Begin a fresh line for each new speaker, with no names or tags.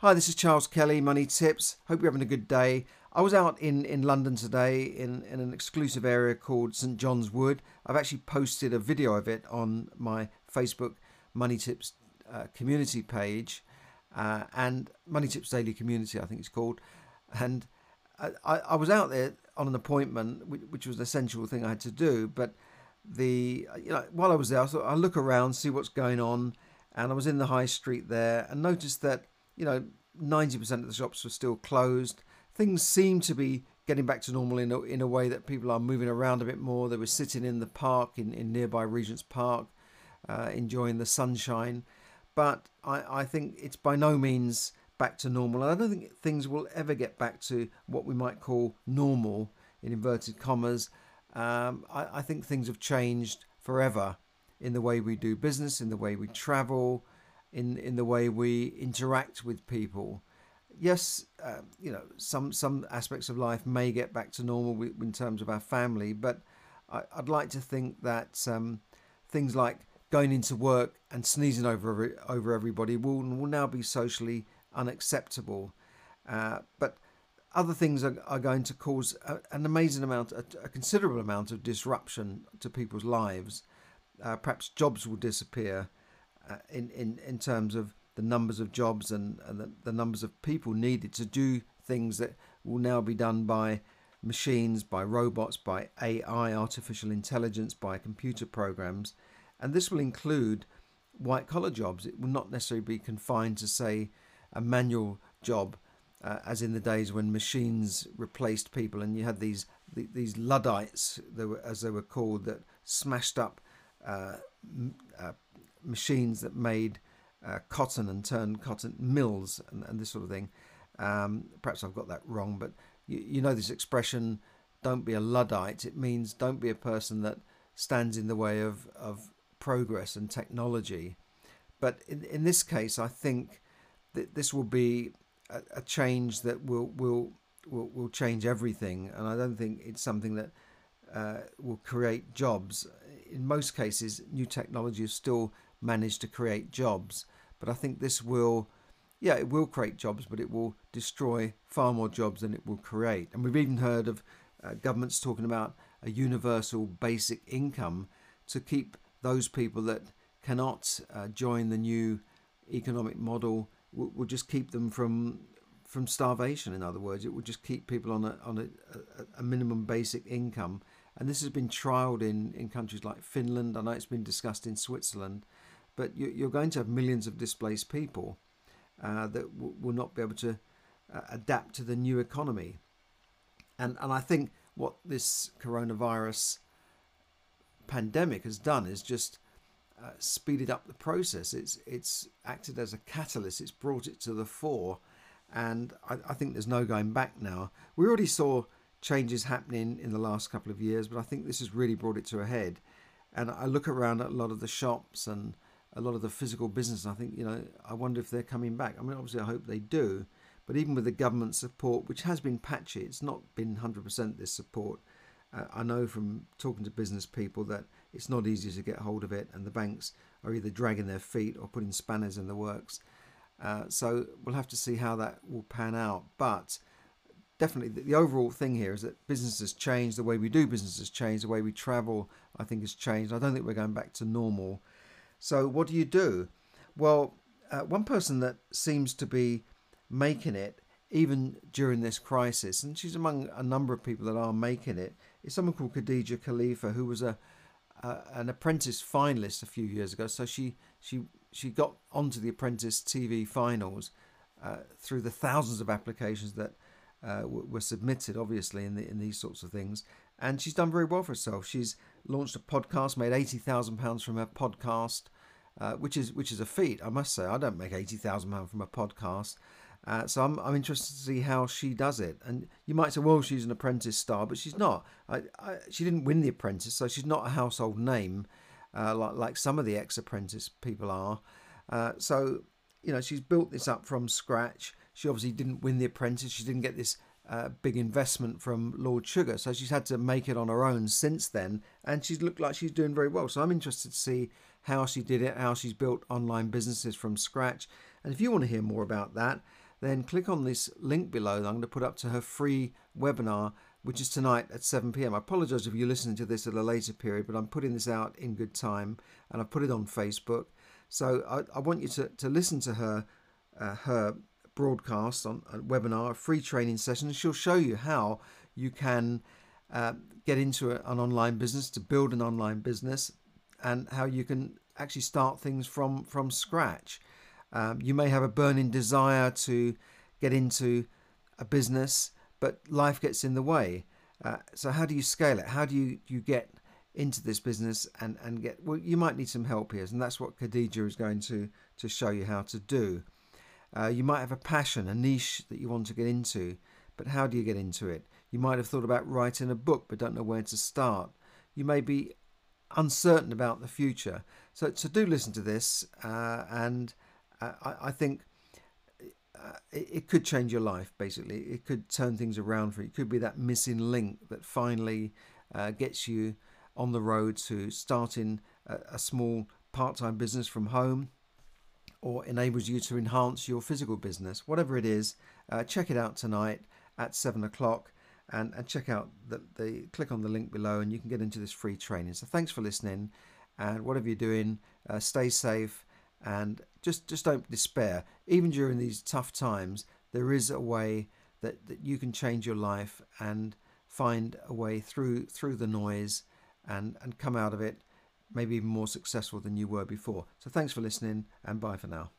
Hi, this is Charles Kelly, Money Tips. Hope you're having a good day. I was out in, in London today in, in an exclusive area called St John's Wood. I've actually posted a video of it on my Facebook Money Tips uh, community page uh, and Money Tips Daily Community, I think it's called. And I, I was out there on an appointment, which was an essential thing I had to do. But the you know while I was there, I thought I'll look around, see what's going on, and I was in the high street there and noticed that you know, 90% of the shops were still closed. Things seem to be getting back to normal in a, in a way that people are moving around a bit more. They were sitting in the park in, in nearby Regent's Park, uh, enjoying the sunshine. But I, I think it's by no means back to normal. And I don't think things will ever get back to what we might call normal, in inverted commas. Um, I, I think things have changed forever in the way we do business, in the way we travel, in in the way we interact with people. Yes, uh, you know some some aspects of life may get back to normal in terms of our family, but I, would like to think that um, things like going into work and sneezing over over everybody will will now be socially unacceptable. Uh, but other things are, are going to cause a, an amazing amount, a, a, considerable amount of disruption to people's lives. Uh, perhaps jobs will disappear uh, in, in, in terms of the numbers of jobs and, and the, the numbers of people needed to do things that will now be done by machines, by robots, by AI, artificial intelligence, by computer programs. And this will include white collar jobs. It will not necessarily be confined to, say, a manual job, uh, as in the days when machines replaced people and you had these these Luddites, as they were called, that smashed up uh, uh, machines that made uh, cotton and turned cotton mills and, and this sort of thing. Um, perhaps I've got that wrong, but you, you know this expression, don't be a Luddite. It means don't be a person that stands in the way of, of progress and technology. But in, in this case, I think that this will be a, a change that will, will, will, will change everything. And I don't think it's something that uh, will create jobs. In most cases, new technology is still manage to create jobs. But I think this will, yeah, it will create jobs, but it will destroy far more jobs than it will create. And we've even heard of uh, governments talking about a universal basic income to keep those people that cannot uh, join the new economic model will, will just keep them from from starvation in other words it will just keep people on a on a, a, a minimum basic income and this has been trialed in in countries like Finland I know it's been discussed in Switzerland but you're going to have millions of displaced people uh, that w- will not be able to uh, adapt to the new economy. And, and I think what this coronavirus pandemic has done is just uh, speeded up the process. It's, it's acted as a catalyst, it's brought it to the fore. And I, I think there's no going back now. We already saw changes happening in the last couple of years, but I think this has really brought it to a head. And I look around at a lot of the shops and a lot of the physical business. I think, you know, I wonder if they're coming back. I mean, obviously, I hope they do. But even with the government support, which has been patchy, it's not been 100% this support. Uh, I know from talking to business people that it's not easy to get hold of it, and the banks are either dragging their feet or putting spanners in the works. Uh, so we'll have to see how that will pan out. But definitely, the, the overall thing here is that business has changed. The way we do business has changed. The way we travel, I think, has changed. I don't think we're going back to normal. So, what do you do? Well, uh, one person that seems to be making it even during this crisis, and she's among a number of people that are making it, is someone called Khadija Khalifa, who was a an apprentice finalist a few years ago. So she she she got onto the Apprentice TV finals uh, through the thousands of applications that uh, were submitted, obviously in the in these sorts of things, and she's done very well for herself. She's launched a podcast, made eighty thousand pounds from her podcast, uh, which is which is a feat, I must say. I don't make eighty thousand pounds from a podcast, uh, so I'm I'm interested to see how she does it. And you might say, well, she's an apprentice star, but she's not. I, I, she didn't win the apprentice, so she's not a household name uh, like like some of the ex-apprentice people are. Uh, so you know, she's built this up from scratch. She obviously didn't win the apprentice. She didn't get this big investment from Lord Sugar. So she's had to make it on her own since then, and she's looked like she's doing very well. So I'm interested to see how she did it, how she's built online businesses from scratch. And if you want to hear more about that, then click on this link below I'm going to put up to her free webinar, which is tonight at 7 pm. I apologize if you're listening to this at a later period, but I'm putting this out in good time and I've put it on Facebook. So I, I want you to, to listen to her uh, her broadcast on a webinar, a free training session. She'll show you how you can uh, get into a, an online business, to build an online business, and how you can actually start things from from scratch. Um, you may have a burning desire to get into a business, but life gets in the way. Uh, so how do you scale it? How do you you get into this business and and get well? You might need some help here, and that's what Khadija is going to to show you how to do. Uh, you might have a passion, a niche that you want to get into, but how do you get into it? You might have thought about writing a book, but don't know where to start. You may be uncertain about the future. So, so do listen to this, uh, and uh, I, I, think uh, it, it, could change your life. Basically, it could turn things around for you. It could be that missing link that finally uh, gets you on the road to starting a, a small part-time business from home, or enables you to enhance your physical business. Whatever it is, uh, check it out tonight at seven o'clock and, and check out the, the click on the link below and you can get into this free training. So thanks for listening and whatever you're doing, uh, stay safe and just just don't despair. Even during these tough times, there is a way that, that you can change your life and find a way through through the noise and, and come out of it maybe even more successful than you were before. So thanks for listening and bye for now.